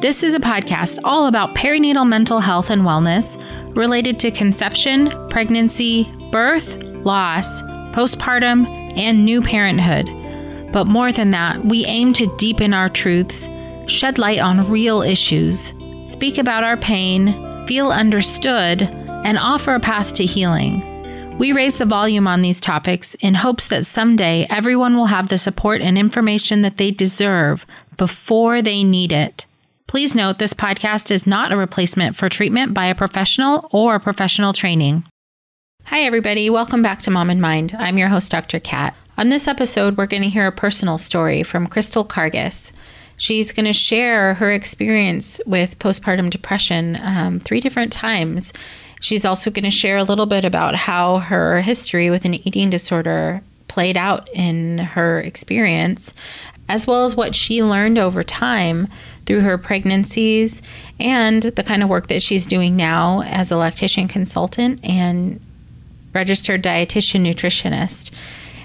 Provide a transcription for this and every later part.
This is a podcast all about perinatal mental health and wellness related to conception, pregnancy, birth, loss, postpartum, and new parenthood. But more than that, we aim to deepen our truths, shed light on real issues, speak about our pain, feel understood, and offer a path to healing. We raise the volume on these topics in hopes that someday everyone will have the support and information that they deserve before they need it. Please note this podcast is not a replacement for treatment by a professional or professional training. Hi, everybody. Welcome back to Mom and Mind. I'm your host, Dr. Kat. On this episode, we're going to hear a personal story from Crystal Kargas. She's going to share her experience with postpartum depression um, three different times. She's also going to share a little bit about how her history with an eating disorder played out in her experience, as well as what she learned over time through her pregnancies and the kind of work that she's doing now as a lactation consultant and registered dietitian nutritionist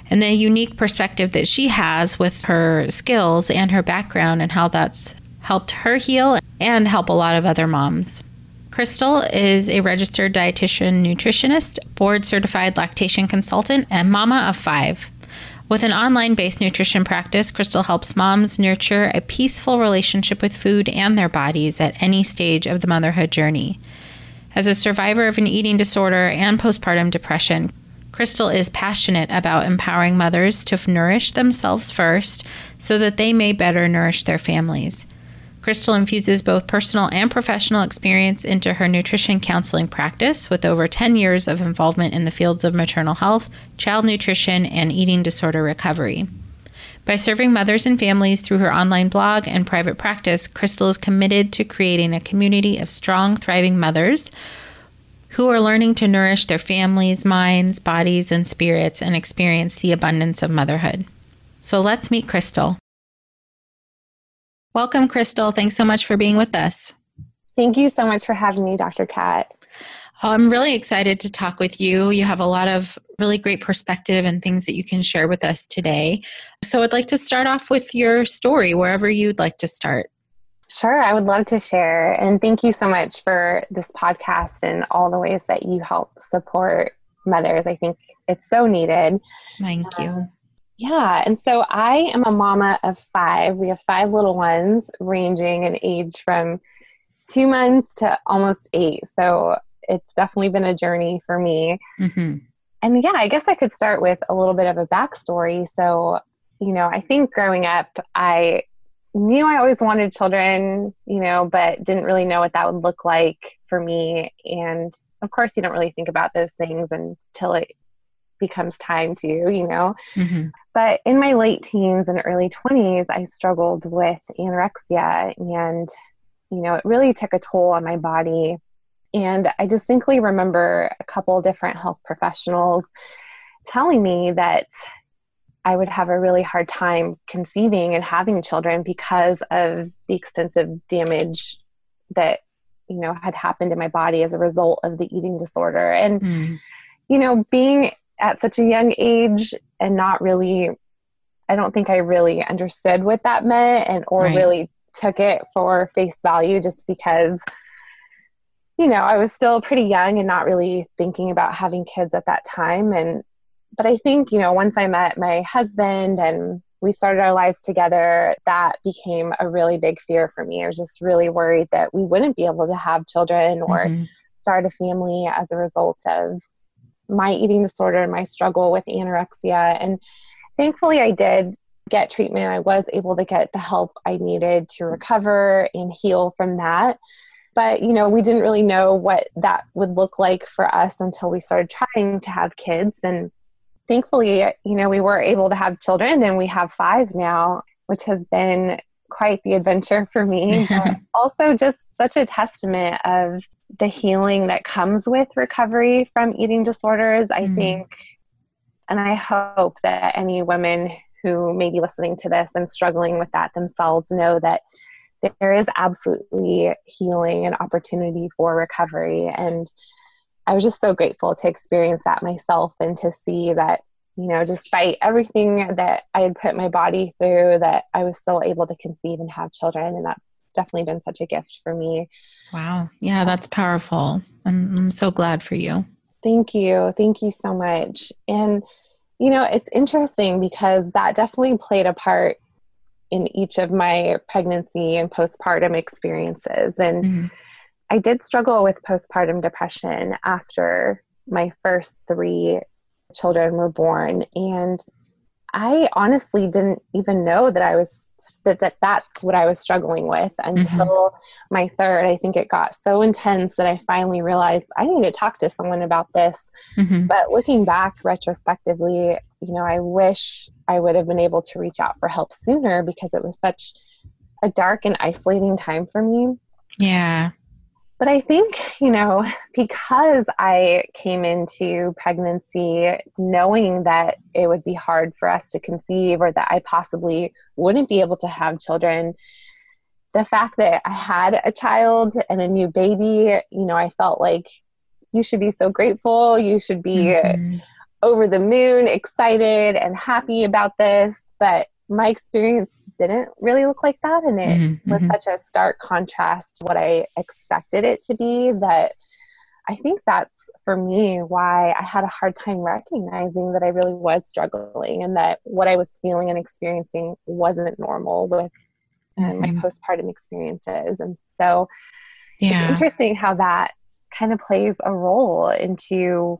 and the unique perspective that she has with her skills and her background and how that's helped her heal and help a lot of other moms. Crystal is a registered dietitian nutritionist, board certified lactation consultant, and mama of five. With an online based nutrition practice, Crystal helps moms nurture a peaceful relationship with food and their bodies at any stage of the motherhood journey. As a survivor of an eating disorder and postpartum depression, Crystal is passionate about empowering mothers to nourish themselves first so that they may better nourish their families. Crystal infuses both personal and professional experience into her nutrition counseling practice with over 10 years of involvement in the fields of maternal health, child nutrition, and eating disorder recovery. By serving mothers and families through her online blog and private practice, Crystal is committed to creating a community of strong, thriving mothers who are learning to nourish their families, minds, bodies, and spirits and experience the abundance of motherhood. So let's meet Crystal. Welcome, Crystal. Thanks so much for being with us. Thank you so much for having me, Dr. Kat. I'm really excited to talk with you. You have a lot of really great perspective and things that you can share with us today. So I'd like to start off with your story, wherever you'd like to start. Sure, I would love to share. And thank you so much for this podcast and all the ways that you help support mothers. I think it's so needed. Thank you. Um, yeah, and so I am a mama of five. We have five little ones ranging in age from two months to almost eight. So it's definitely been a journey for me. Mm-hmm. And yeah, I guess I could start with a little bit of a backstory. So, you know, I think growing up, I knew I always wanted children, you know, but didn't really know what that would look like for me. And of course, you don't really think about those things until it becomes time to, you know. Mm-hmm. But in my late teens and early 20s, I struggled with anorexia and, you know, it really took a toll on my body. And I distinctly remember a couple different health professionals telling me that I would have a really hard time conceiving and having children because of the extensive damage that you know had happened in my body as a result of the eating disorder and mm. you know being at such a young age and not really I don't think I really understood what that meant and or right. really took it for face value just because you know, I was still pretty young and not really thinking about having kids at that time and but I think, you know, once I met my husband and we started our lives together, that became a really big fear for me. I was just really worried that we wouldn't be able to have children or mm-hmm. start a family as a result of my eating disorder and my struggle with anorexia. And thankfully, I did get treatment. I was able to get the help I needed to recover and heal from that. But, you know, we didn't really know what that would look like for us until we started trying to have kids. And thankfully, you know, we were able to have children and we have five now, which has been quite the adventure for me. but also just such a testament of the healing that comes with recovery from eating disorders. I mm. think, and I hope that any women who may be listening to this and struggling with that themselves know that there is absolutely healing and opportunity for recovery. And I was just so grateful to experience that myself and to see that, you know, despite everything that I had put my body through, that I was still able to conceive and have children. And that's definitely been such a gift for me. Wow. Yeah, that's powerful. I'm, I'm so glad for you. Thank you. Thank you so much. And, you know, it's interesting because that definitely played a part in each of my pregnancy and postpartum experiences. And mm-hmm. I did struggle with postpartum depression after my first three children were born. And I honestly didn't even know that I was that, that that's what I was struggling with until mm-hmm. my third. I think it got so intense that I finally realized I need to talk to someone about this. Mm-hmm. But looking back retrospectively, you know, I wish I would have been able to reach out for help sooner because it was such a dark and isolating time for me. Yeah. But I think, you know, because I came into pregnancy knowing that it would be hard for us to conceive or that I possibly wouldn't be able to have children, the fact that I had a child and a new baby, you know, I felt like you should be so grateful. You should be mm-hmm. over the moon, excited and happy about this. But my experience didn't really look like that and it mm-hmm, was mm-hmm. such a stark contrast to what i expected it to be that i think that's for me why i had a hard time recognizing that i really was struggling and that what i was feeling and experiencing wasn't normal with mm-hmm. my postpartum experiences and so yeah. it's interesting how that kind of plays a role into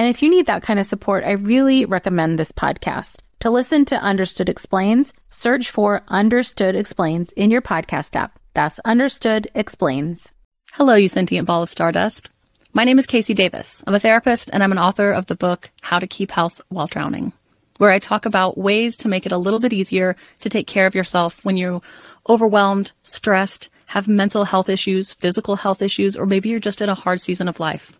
And if you need that kind of support, I really recommend this podcast. To listen to Understood Explains, search for Understood Explains in your podcast app. That's Understood Explains. Hello, you sentient ball of stardust. My name is KC Davis. I'm a therapist and I'm an author of the book How to Keep House While Drowning, where I talk about ways to make it a little bit easier to take care of yourself when you're overwhelmed, stressed, have mental health issues, physical health issues, or maybe you're just in a hard season of life.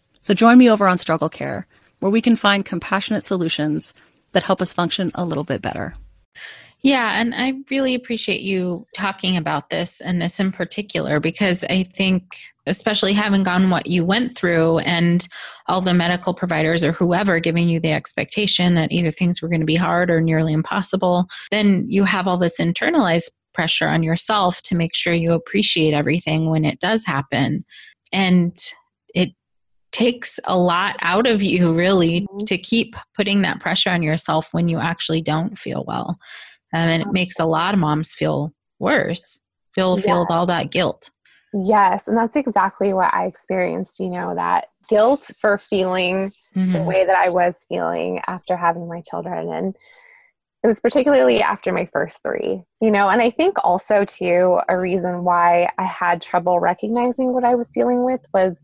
So join me over on Struggle Care, where we can find compassionate solutions that help us function a little bit better. Yeah, and I really appreciate you talking about this and this in particular because I think, especially having gone what you went through and all the medical providers or whoever giving you the expectation that either things were going to be hard or nearly impossible, then you have all this internalized pressure on yourself to make sure you appreciate everything when it does happen. And it takes a lot out of you, really, mm-hmm. to keep putting that pressure on yourself when you actually don't feel well. Um, and it makes a lot of moms feel worse, feel yes. feel all that guilt. Yes, and that's exactly what I experienced. You know, that guilt for feeling mm-hmm. the way that I was feeling after having my children, and it was particularly after my first three. You know, and I think also too a reason why I had trouble recognizing what I was dealing with was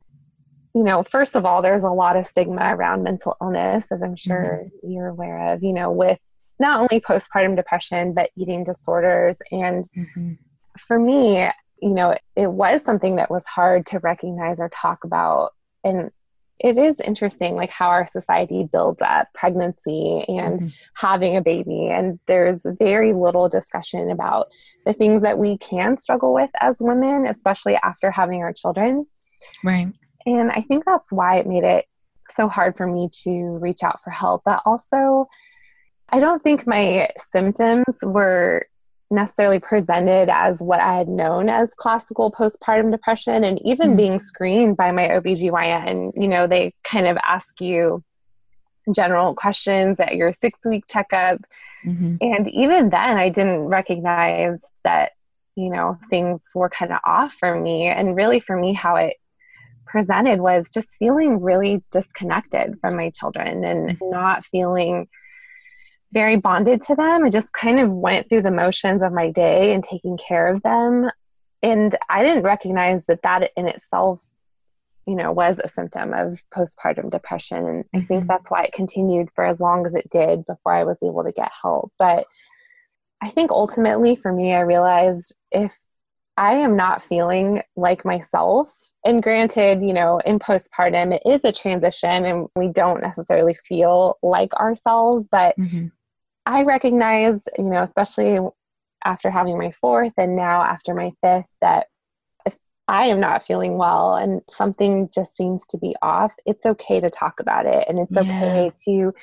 you know, first of all, there's a lot of stigma around mental illness, as I'm sure mm-hmm. you're aware of, you know, with not only postpartum depression, but eating disorders. And mm-hmm. for me, you know, it was something that was hard to recognize or talk about. And it is interesting, like how our society builds up pregnancy and mm-hmm. having a baby. And there's very little discussion about the things that we can struggle with as women, especially after having our children. Right. And I think that's why it made it so hard for me to reach out for help. But also, I don't think my symptoms were necessarily presented as what I had known as classical postpartum depression. And even mm-hmm. being screened by my OBGYN, you know, they kind of ask you general questions at your six week checkup. Mm-hmm. And even then, I didn't recognize that, you know, things were kind of off for me. And really, for me, how it presented was just feeling really disconnected from my children and mm-hmm. not feeling very bonded to them. I just kind of went through the motions of my day and taking care of them. And I didn't recognize that that in itself, you know, was a symptom of postpartum depression. And I think mm-hmm. that's why it continued for as long as it did before I was able to get help. But I think ultimately for me, I realized if I am not feeling like myself. And granted, you know, in postpartum, it is a transition and we don't necessarily feel like ourselves, but mm-hmm. I recognized, you know, especially after having my fourth and now after my fifth, that if I am not feeling well and something just seems to be off, it's okay to talk about it and it's yeah. okay to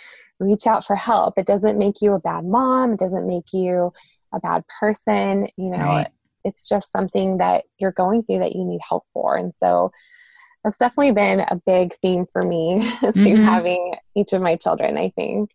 reach out for help. It doesn't make you a bad mom, it doesn't make you a bad person, you know. Right. It's just something that you're going through that you need help for. And so that's definitely been a big theme for me mm-hmm. having each of my children, I think.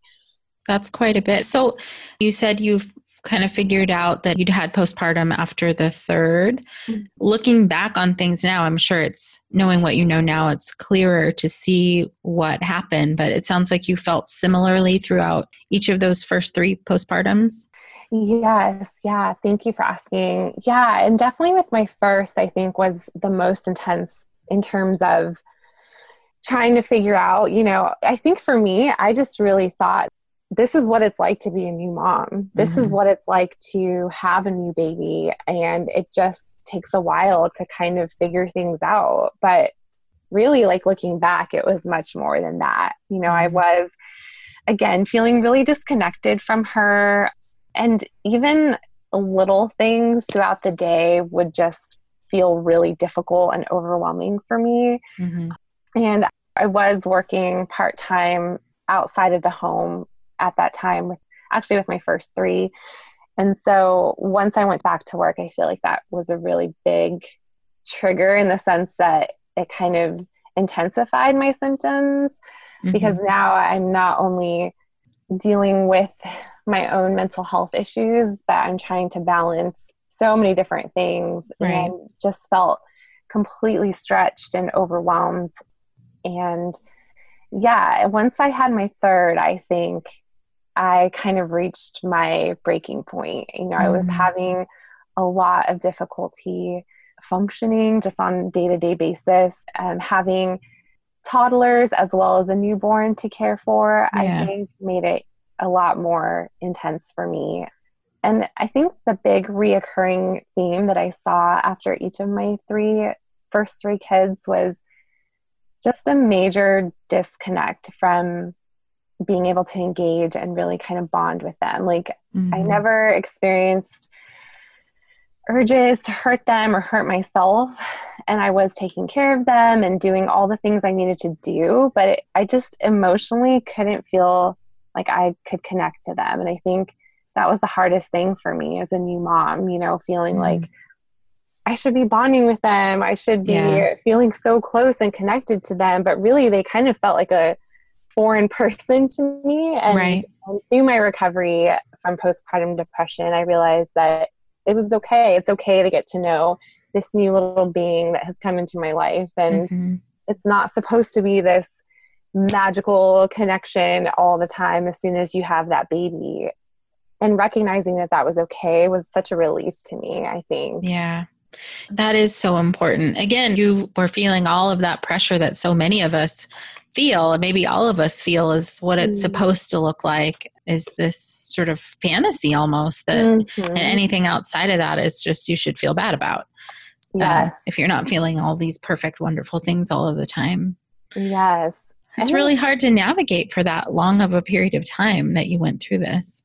That's quite a bit. So you said you've kind of figured out that you'd had postpartum after the 3rd mm-hmm. Looking back on things now, I'm sure it's knowing what you know now, it's clearer to see what happened, but it sounds like you felt similarly throughout each of those first three postpartums. Yes, yeah, thank you for asking. Yeah, and definitely with my first, I think was the most intense in terms of trying to figure out, you know, I think for me, I just really thought this is what it's like to be a new mom. This mm-hmm. is what it's like to have a new baby. And it just takes a while to kind of figure things out. But really, like looking back, it was much more than that. You know, I mm-hmm. was, again, feeling really disconnected from her. And even little things throughout the day would just feel really difficult and overwhelming for me. Mm-hmm. And I was working part time outside of the home at that time with actually with my first three and so once i went back to work i feel like that was a really big trigger in the sense that it kind of intensified my symptoms mm-hmm. because now i'm not only dealing with my own mental health issues but i'm trying to balance so many different things right. and just felt completely stretched and overwhelmed and yeah once i had my third i think I kind of reached my breaking point. You know, mm-hmm. I was mm. having a lot of difficulty functioning just on day to day basis. Um, having toddlers as well as a newborn to care for, yeah. I think made it a lot more intense for me. And I think the big reoccurring theme that I saw after each of my three first three kids was just a major disconnect from being able to engage and really kind of bond with them. Like Mhm. I never experienced urges to hurt them or hurt myself. And I was taking care of them and doing all the things I needed to do. But it, I just emotionally couldn't feel like I could connect to them. And I think that was the hardest thing for me as a new mom, you know, feeling Mm. like I should be bonding with them. I should be Yeah. feeling so close and connected to them. But really, they kind of felt like a foreign person to me. And, Right. and through my recovery from postpartum depression, I realized that it was okay. It's okay to get to know this new little being that has come into my life. And Mhm. it's not supposed to be this magical connection all the time as soon as you have that baby. And recognizing that that was okay was such a relief to me, I think. Yeah. That is so important. Again, you were feeling all of that pressure that so many of us feel, and maybe all of us feel is what it's Mm. supposed to look like is this sort of fantasy almost that Mhm. and anything outside of that is just you should feel bad about. um, Yes. if you're not feeling all these perfect, wonderful things all of the time. yes. It's And really hard to navigate for that long of a period of time that you went through this.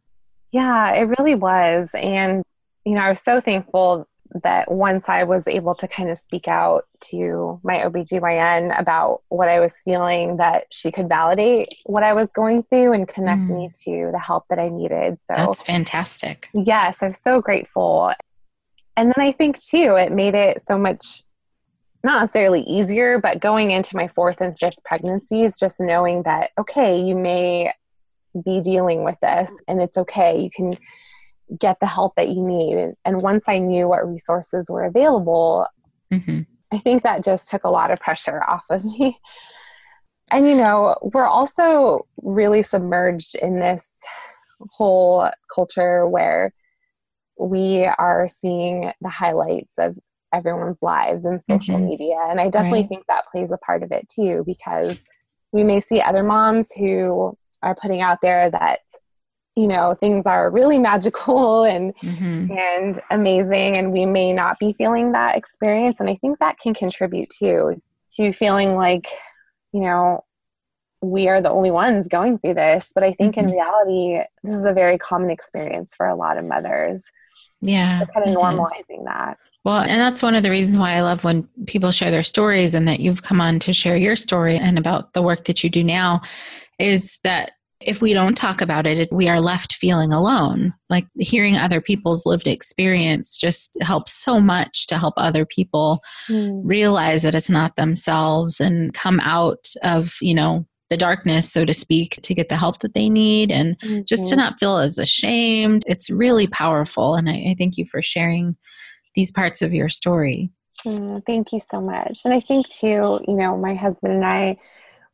Yeah, it really was. And, you know, I was so thankful that once I was able to kind of speak out to my OBGYN about what I was feeling, that she could validate what I was going through and connect Mm. me to the help that I needed. So, That's fantastic. yes, I'm so grateful. And then I think, too, it made it so much not necessarily easier, but going into my fourth and fifth pregnancies, just knowing that, okay, you may be dealing with this and it's okay. You can get the help that you need. And once I knew what resources were available, hmm I think that just took a lot of pressure off of me. And, you know, we're also really submerged in this whole culture where we are seeing the highlights of everyone's lives in social Mhm. media. And I definitely Right. think that plays a part of it too, because we may see other moms who are putting out there that, you know, things are really magical and hmm and amazing and we may not be feeling that experience and i think that can contribute too to feeling like you know we are the only ones going through this but i think in Mhm. reality this is a very common experience for a lot of mothers Yeah. so kind of is. normalizing that Well, and that's one of the reasons why I love when people share their stories and that you've come on to share your story and about the work that you do now is that if we don't talk about it, we are left feeling alone. Like hearing other people's lived experience just helps so much to help other people realize that it's not themselves and come out of, you know, the darkness, so to speak, to get the help that they need and just to Mhm. not feel as ashamed. It's really powerful. And I, I thank you for sharing these parts of your story. Mm, thank you so much. And I think too, you know, my husband and I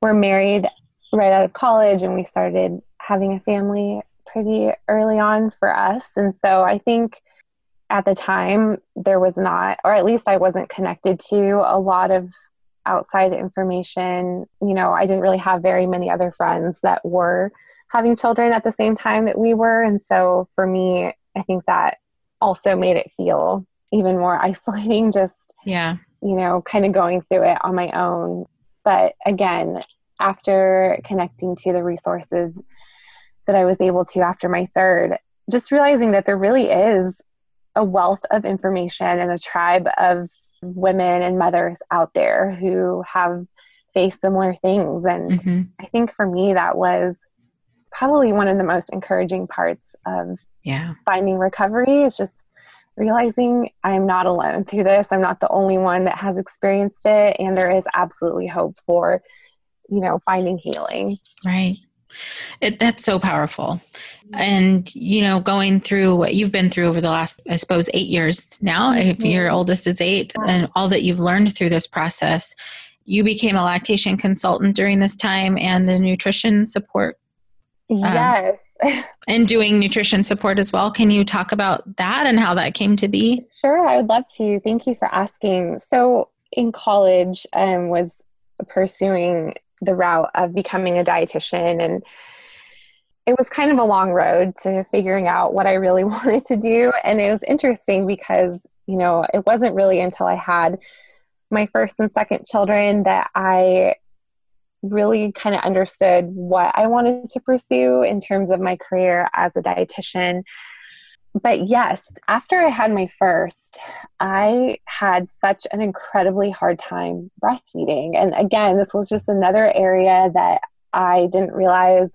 were married right out of college and we started having a family pretty early on for us. And so I think at the time there was not, or at least I wasn't connected to a lot of outside information. You know, I didn't really have very many other friends that were having children at the same time that we were. And so for me, I think that also made it feel even more isolating just Yeah. you know, kind of going through it on my own. But again, after connecting to the resources that I was able to after my third, just realizing that there really is a wealth of information and a tribe of women and mothers out there who have faced similar things. And hmm I think for me, that was probably one of the most encouraging parts of Yeah. finding recovery is just realizing I'm not alone through this. I'm not the only one that has experienced it, and there is absolutely hope for, you know, finding healing. Right. It, that's so powerful. And, you know, going through what you've been through over the last, I suppose, eight years now, if Mhm. your oldest is eight, and all that you've learned through this process, you became a lactation consultant during this time and a nutrition support yes. and doing nutrition support as well. Can you talk about that and how that came to be? Sure, I would love to. Thank you for asking. So, in college, um, was pursuing the route of becoming a dietitian, and it was kind of a long road to figuring out what I really wanted to do. And it was interesting because you know it wasn't really until I had my first and second children that I really kind of understood what I wanted to pursue in terms of my career as a dietitian. But yes, after I had my first, I had such an incredibly hard time breastfeeding. And again, this was just another area that I didn't realize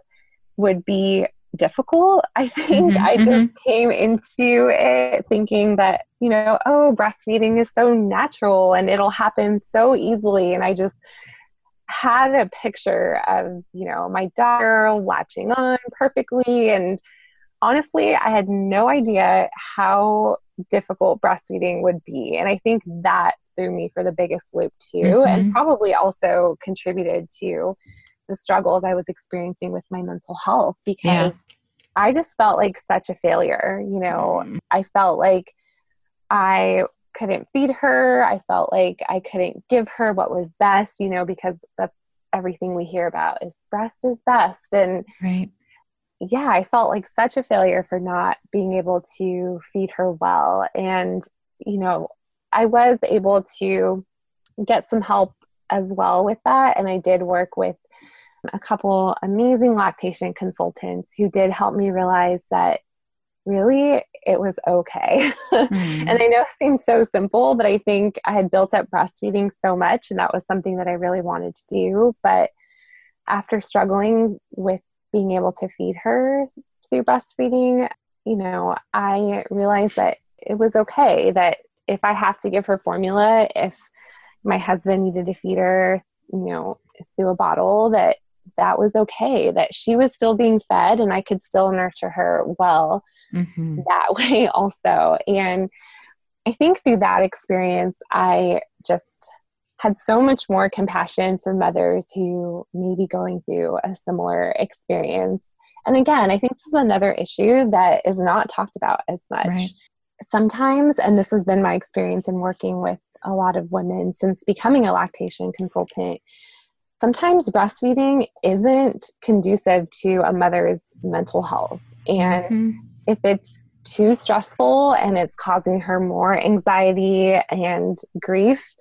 would be difficult. I think mm-hmm, I just mm-hmm. came into it thinking that, you know, oh, breastfeeding is so natural and it'll happen so easily. And I just had a picture of, you know, my daughter latching on perfectly. And honestly, I had no idea how difficult breastfeeding would be. And I think that threw me for the biggest loop too, mm-hmm. and probably also contributed to the struggles I was experiencing with my mental health because yeah. I just felt like such a failure. You know, mm. I felt like I couldn't feed her. I felt like I couldn't give her what was best, you know, because that's everything we hear about is breast is best. And right. Yeah, I felt like such a failure for not being able to feed her well. And, you know, I was able to get some help as well with that. And I did work with a couple amazing lactation consultants who did help me realize that really it was okay. Mm. and I know it seems so simple, but I think I had built up breastfeeding so much and that was something that I really wanted to do. But after struggling with being able to feed her through breastfeeding, you know, I realized that it was okay that if I have to give her formula, if my husband needed to feed her, you know, through a bottle, that that was okay, that she was still being fed and I could still nurture her well mm-hmm. that way also. And I think through that experience, I just had so much more compassion for mothers who may be going through a similar experience. And again, I think this is another issue that is not talked about as much. Right. Sometimes, and this has been my experience in working with a lot of women since becoming a lactation consultant, sometimes breastfeeding isn't conducive to a mother's mental health. And mm-hmm. if it's too stressful and it's causing her more anxiety and grief,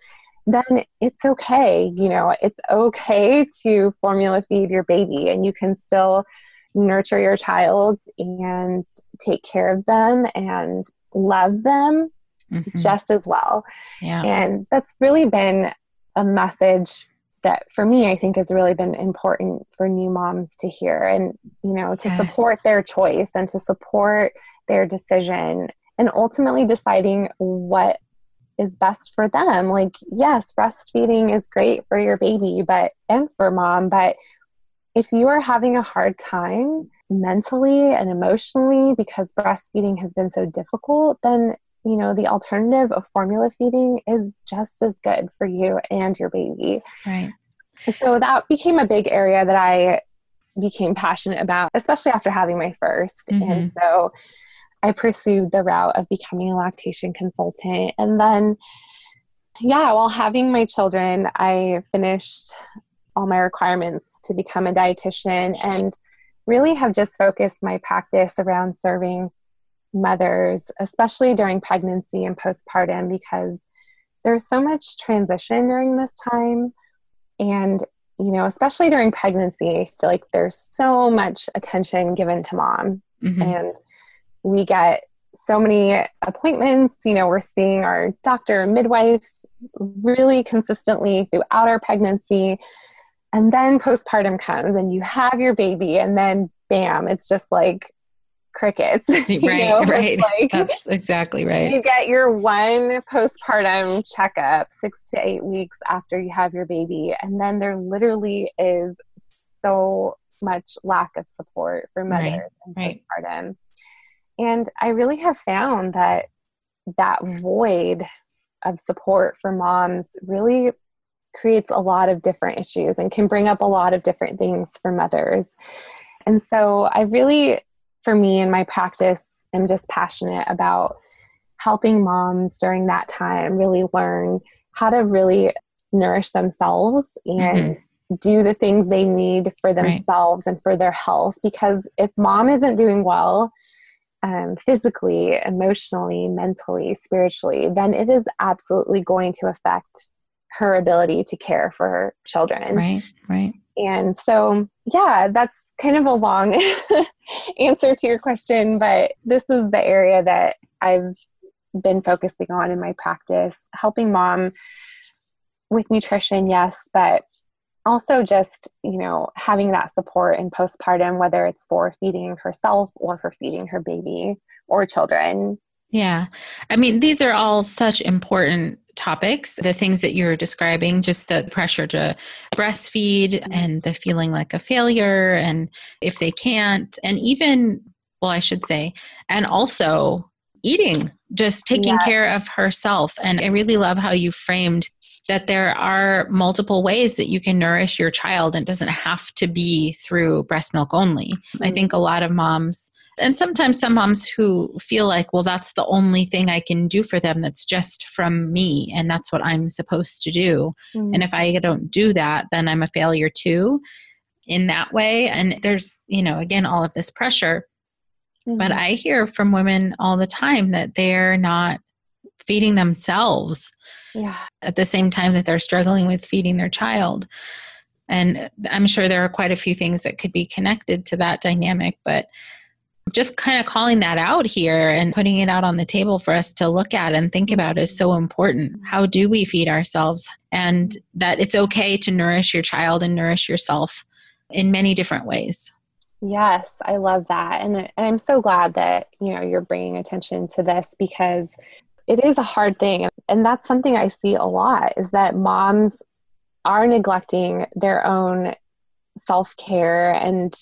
then it's okay. You know, it's okay to formula feed your baby and you can still nurture your child and take care of them and love them mm-hmm. just as well. Yeah. And that's really been a message that for me i think has really been important for new moms to hear and you know to yes. support their choice and to support their decision and ultimately deciding what is best for them like yes breastfeeding is great for your baby but and for mom but if you are having a hard time mentally and emotionally because breastfeeding has been so difficult then you know, the alternative of formula feeding is just as good for you and your baby. Right. So that became a big area that I became passionate about, especially after having my 1st mm-hmm. And so I pursued the route of becoming a lactation consultant. And then, yeah, while having my children, I finished all my requirements to become a dietitian and really have just focused my practice around serving mothers, especially during pregnancy and postpartum, because there's so much transition during this time. And, you know, especially during pregnancy, I feel like there's so much attention given to mom. Mm-hmm. And we get so many appointments. You know, we're seeing our doctor, and midwife really consistently throughout our pregnancy. And then postpartum comes and you have your baby, and then bam, it's just like crickets. right, know? right. Like, That's exactly right. You get your one postpartum checkup six to eight weeks after you have your baby, and then there literally is so much lack of support for mothers right, in right. And I really have found that that void of support for moms really creates a lot of different issues and can bring up a lot of different things for mothers. And so I really for me in my practice, I'm just passionate about helping moms during that time really learn how to really nourish themselves and mm-hmm. do the things they need for themselves right. and for their health. Because if mom isn't doing well, um, physically, emotionally, mentally, spiritually, then it is absolutely going to affect her ability to care for her children. Right, right. And so, yeah, that's kind of a long answer to your question, but this is the area that I've been focusing on in my practice, helping mom with nutrition, yes, but also just, you know, having that support in postpartum, whether it's for feeding herself or for feeding her baby or children. Yeah. I mean, these are all such important topics. The things that you're describing, just the pressure to breastfeed mm-hmm. and the feeling like a failure, and if they can't, and even, well, I should say, and also eating, just taking yeah. care of herself. And I really love how you framed that there are multiple ways that you can nourish your child and it doesn't have to be through breast milk only. Mm-hmm. I think a lot of moms, and sometimes some moms who feel like, well, that's the only thing I can do for them that's just from me and that's what I'm supposed to do. Mm-hmm. And if I don't do that, then I'm a failure too in that way. And there's, you know, again, all of this pressure. Mm-hmm. But I hear from women all the time that they're not feeding themselves yeah. at the same time that they're struggling with feeding their child. And I'm sure there are quite a few things that could be connected to that dynamic, but just kind of calling that out here and putting it out on the table for us to look at and think about is so important. How do we feed ourselves? And that it's okay to nourish your child and nourish yourself in many different ways. Yes, I love that. And, and I'm so glad that, you know, you're bringing attention to this because it is a hard thing. And that's something i see a lot is that moms are neglecting their own self-care and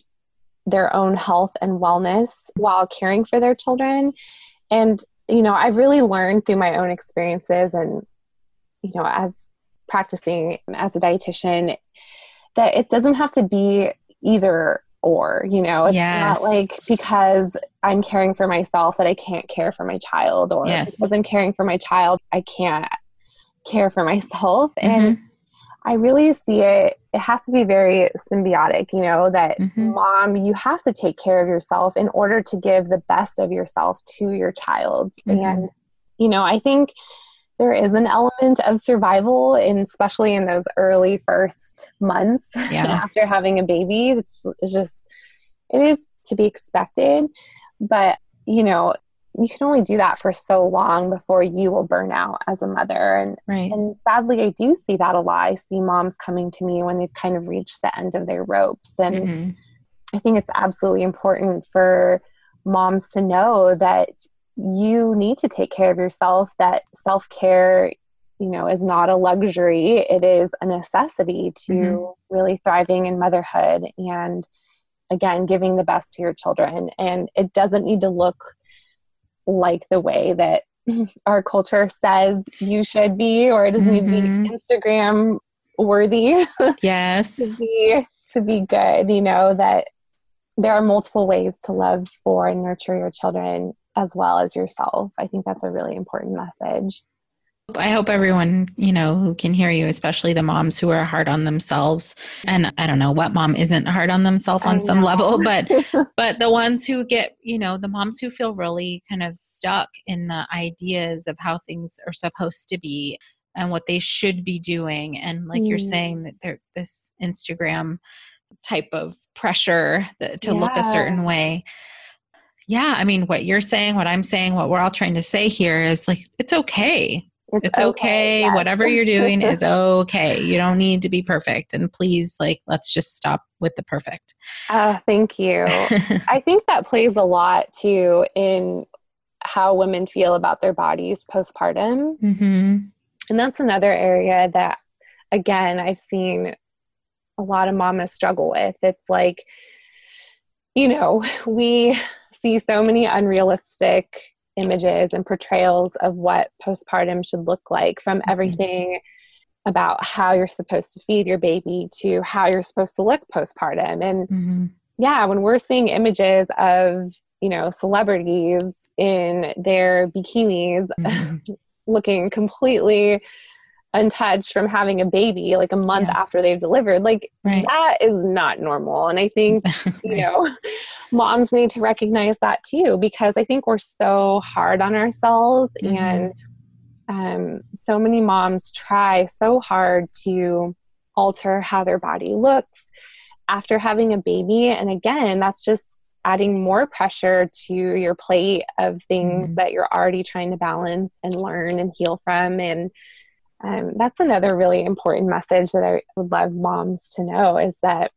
their own health and wellness while caring for their children. And you know i've really learned through my own experiences and you know as practicing as a dietitian that it doesn't have to be either or you know it's yes. not like because i'm caring for myself that i can't care for my child or yes. because i'm caring for my child i can't care for myself mm-hmm. and i really see it it has to be very symbiotic you know that mm-hmm. mom you have to take care of yourself in order to give the best of yourself to your child mm-hmm. and you know i think there is an element of survival in especially in those early first months yeah. after having a baby it's, it's just it is to be expected but you know you can only do that for so long before you will burn out as a mother and right. and sadly I do see that a lot I see moms coming to me when they've kind of reached the end of their ropes and mm-hmm. I think it's absolutely important for moms to know that you need to take care of yourself that self-care you know is not a luxury it is a necessity to mm-hmm. really thriving in motherhood and again giving the best to your children and it doesn't need to look like the way that our culture says you should be or it doesn't mm-hmm. need to be mm-hmm. instagram worthy yes to be to be good you know that there are multiple ways to love for and nurture your children as well as yourself. I think that's a really important message. I hope everyone, you know, who can hear you, especially the moms who are hard on themselves. And I don't know what mom isn't hard on themselves on some level, but but the ones who get, you know, the moms who feel really kind of stuck in the ideas of how things are supposed to be and what they should be doing and like mm. you're saying that they're this Instagram type of pressure that, to yeah. look a certain way yeah, I mean, what you're saying, what I'm saying, what we're all trying to say here is like, it's okay. It's, it's okay. okay. Yes. Whatever you're doing is okay. You don't need to be perfect. And please, like, let's just stop with the perfect. Oh, thank you. I think that plays a lot too in how women feel about their bodies postpartum. Mm-hmm. And that's another area that, again, I've seen a lot of mamas struggle with. It's like, you know, we see so many unrealistic images and portrayals of what postpartum should look like from mm-hmm. everything about how you're supposed to feed your baby to how you're supposed to look postpartum and mm-hmm. yeah when we're seeing images of you know celebrities in their bikinis mm-hmm. looking completely untouched from having a baby like a month yeah. after they've delivered like right. that is not normal and i think right. you know moms need to recognize that too because i think we're so hard on ourselves mm-hmm. and um, so many moms try so hard to alter how their body looks after having a baby. And again, that's just adding more pressure to your plate of things mm-hmm. that you're already trying to balance and learn and heal from. And um, that's another really important message that I would love moms to know is that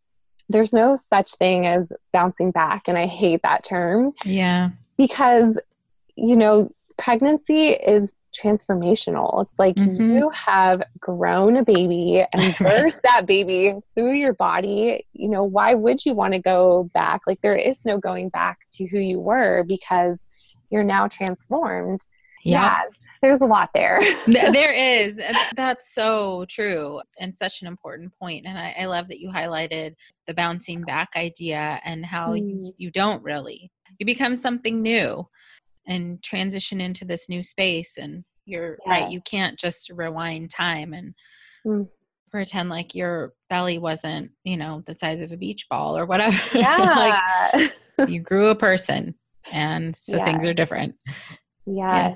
there's no such thing as bouncing back. And I hate that term. Yeah. Because, you know, pregnancy is transformational. It's like mm-hmm. you have grown a baby and birthed that baby through your body. You know, why would you want to go back? Like, there is no going back to who you were because you're now transformed. Yeah. yeah there's a lot there. there is. And that's so true and such an important point. And I, I love that you highlighted the bouncing back idea and how mm. you, you don't really. You become something new and transition into this new space and you're yes. right you can't just rewind time and mm. pretend like your belly wasn't you know the size of a beach ball or whatever yeah. like you grew a person and so things are different yes. yeah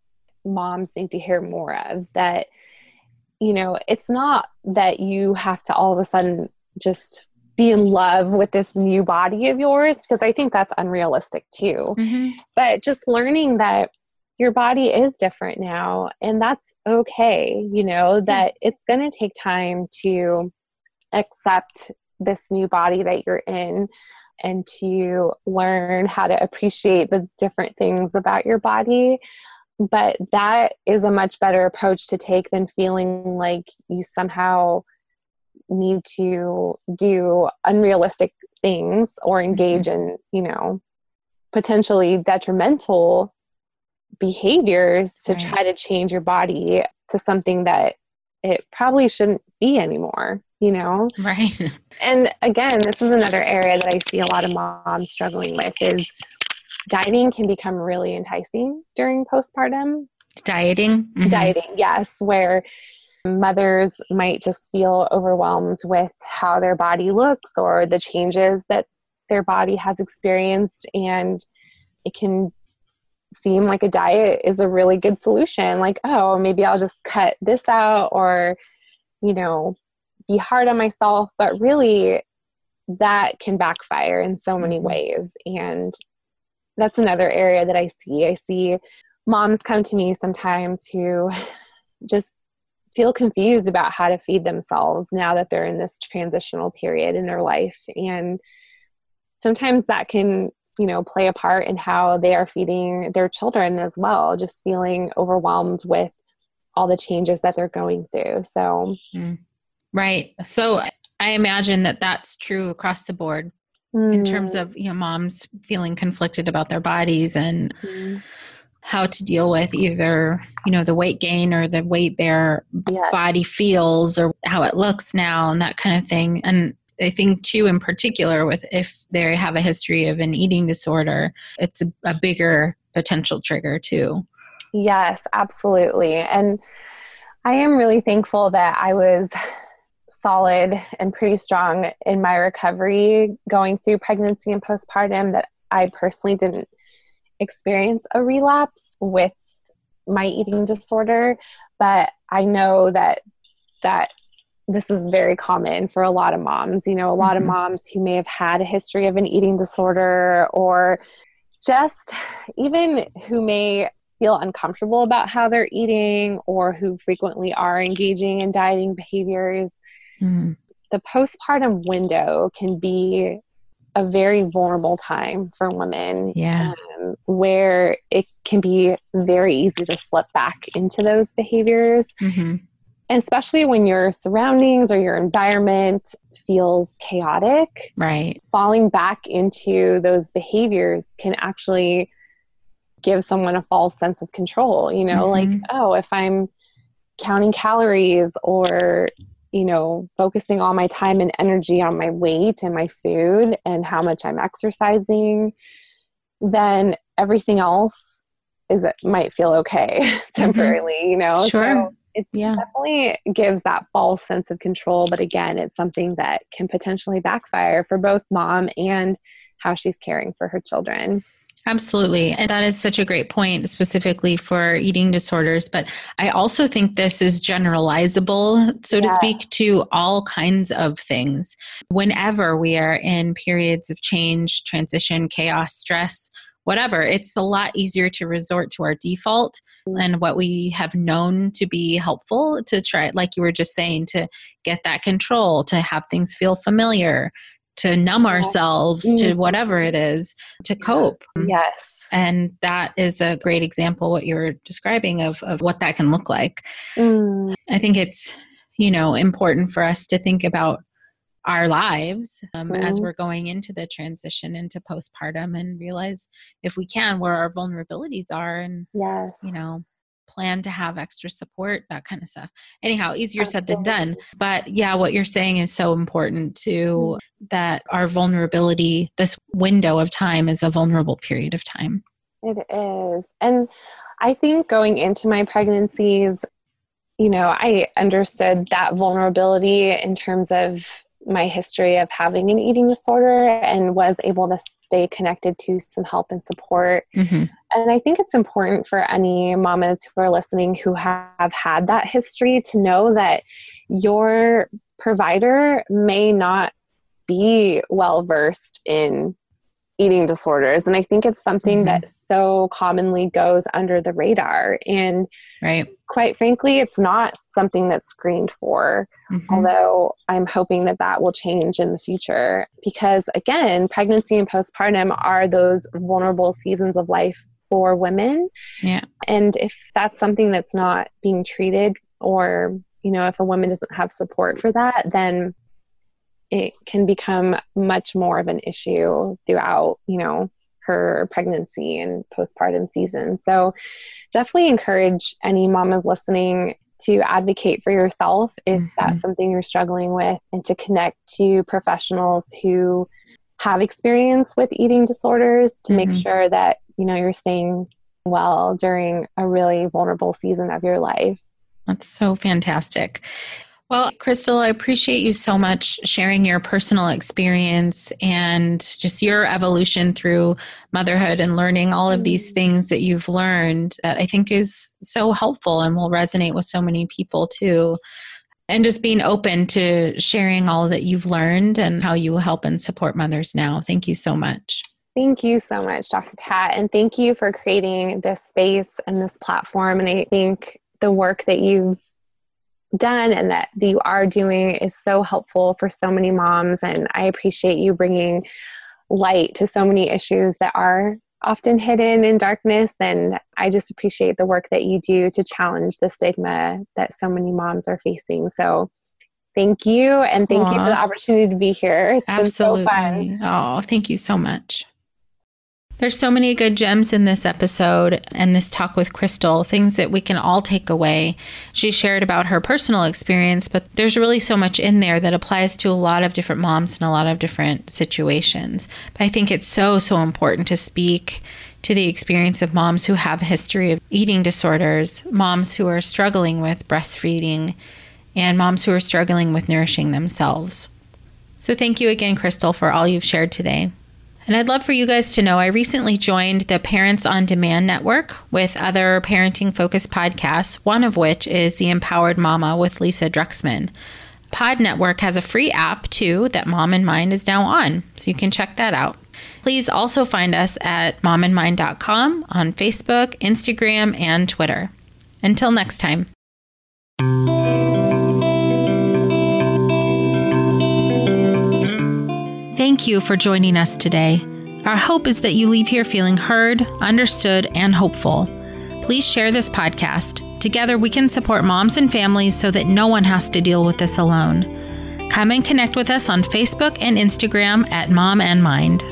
moms need to hear more of that you know it's not that you have to all of a sudden just be in love with this new body of yours because i think that's unrealistic too. Mm-hmm. but just learning that your body is different now and that's okay you know that it's going to take time to accept this new body that you're in and to learn how to appreciate the different things about your body but that is a much better approach to take than feeling like you somehow need to do unrealistic things or mm-hmm. engage in you know potentially detrimental behaviors to right. try to change your body to something that it probably shouldn't be anymore you know right and again this is another area that i see a lot of moms struggling with is dieting can become really enticing during postpartum. Dieting? Mm-hmm. Dieting, yes, where mothers might just feel overwhelmed with how their body looks or the changes that their body has experienced. And it can seem like a diet is a really good solution. Like, oh, maybe I'll just cut this out or, you know, be hard on myself. But really, that can backfire in so many mm-hmm. ways. And that's another area that I see. I see moms come to me sometimes who just feel confused about how to feed themselves now that they're in this transitional period in their life. And sometimes that can, you know, play a part in how they are feeding their children as well, just feeling overwhelmed with all the changes that they're going through. So, mm. right. So, I imagine that that's true across the board mm. in terms of you know moms feeling conflicted about their bodies and mm. how to deal with either you know the weight gain or the weight their yes. body feels or how it looks now and that kind of thing and I think too, in particular, with if they have a history of an eating disorder, it's a, a bigger potential trigger too. Yes, absolutely. And I am really thankful that I was solid and pretty strong in my recovery going through pregnancy and postpartum, that I personally didn't experience a relapse with my eating disorder. But I know that that this is very common for a lot of moms. You know, a lot mm-hmm. of moms who may have had a history of an eating disorder or just even who may feel uncomfortable about how they're eating or who frequently are engaging in dieting behaviors. Mm-hmm. The postpartum window can be a very vulnerable time for women. Yeah. Um, where it can be very easy to slip back into those behaviors. Mm-hmm. And especially when your surroundings or your environment feels chaotic. Right. Falling back into those behaviors can actually give someone a false sense of control. You know, mm-hmm. like, oh, if I'm counting calories or you know, focusing all my time and energy on my weight and my food and how much I'm exercising, then everything else is it might feel okay temporarily, mm-hmm. you know. Sure. So it yeah. definitely gives that false sense of control, but again, it's something that can potentially backfire for both mom and how she's caring for her children. Absolutely. And that is such a great point, specifically for eating disorders. But I also think this is generalizable, so yeah. to speak, to all kinds of things. Whenever we are in periods of change, transition, chaos, stress, whatever, it's a lot easier to resort to our default and what we have known to be helpful to try, like you were just saying, to get that control, to have things feel familiar, to numb ourselves mm. to whatever it is to cope. Yes. And that is a great example, what you're describing of, of what that can look like. Mm. I think it's, you know, important for us to think about our lives um, mm. as we're going into the transition into postpartum and realize if we can where our vulnerabilities are and yes you know plan to have extra support, that kind of stuff. Anyhow, easier Absolutely. said than done. But yeah, what you're saying is so important too mm-hmm. that our vulnerability, this window of time is a vulnerable period of time. It is. And I think going into my pregnancies, you know, I understood that vulnerability in terms of my history of having an eating disorder and was able to stay connected to some help and support. Mm-hmm. And I think it's important for any mamas who are listening who have had that history to know that your provider may not be well versed in eating disorders. And i think it's something mm-hmm. that so commonly goes under the radar. And right. quite frankly it's not something that's screened for mm-hmm. although i'm hoping that that will change in the future. Because again pregnancy and postpartum are those vulnerable seasons of life for women. Yeah. And if that's something that's not being treated or you know if a woman doesn't have support for that then it can become much more of an issue throughout, you know, her pregnancy and postpartum season. So definitely encourage any mamas listening to advocate for yourself if mm-hmm. that's something you're struggling with and to connect to professionals who have experience with eating disorders to mm-hmm. make sure that you know you're staying well during a really vulnerable season of your life. That's so fantastic. Well, Crystal, I appreciate you so much sharing your personal experience and just your evolution through motherhood and learning all of these mm. things that you've learned that I think is so helpful and will resonate with so many people too. And just being open to sharing all that you've learned and how you help and support mothers now. Thank you so much. Thank you so much, Dr. Kat. And thank you for creating this space and this platform. And I think the work that you've done and that you are doing is so helpful for so many moms. And I appreciate you bringing light to so many issues that are often hidden in darkness. And I just appreciate the work that you do to challenge the stigma that so many moms are facing. So Thank you. And thank Aw. you for the opportunity to be here. It's Absolutely. been so fun. Oh, thank you so much. There's so many good gems in this episode and this talk with Crystal, things that we can all take away. She shared about her personal experience, but there's really so much in there that applies to a lot of different moms in a lot of different situations. But I think it's so, so important to speak to the experience of moms who have a history of eating disorders, moms who are struggling with breastfeeding, and moms who are struggling with nourishing themselves. So thank you again, Crystal, for all you've shared today. And I'd love for you guys to know I recently joined the Parents on Demand Network with other parenting focused podcasts, one of which is The Empowered Mama with Lisa Druxman. Pod Network has a free app too that Mom and Mind is now on, so you can check that out. Please also find us at momandmind.com on Facebook, Instagram, and Twitter. Until next time. Thank you for joining us today. Our hope is that you leave here feeling heard, understood, and hopeful. Please share this podcast. Together, we can support moms and families so that no one has to deal with this alone. Come and connect with us on Facebook and Instagram at Mom and Mind.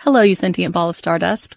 Hello, you sentient ball of stardust.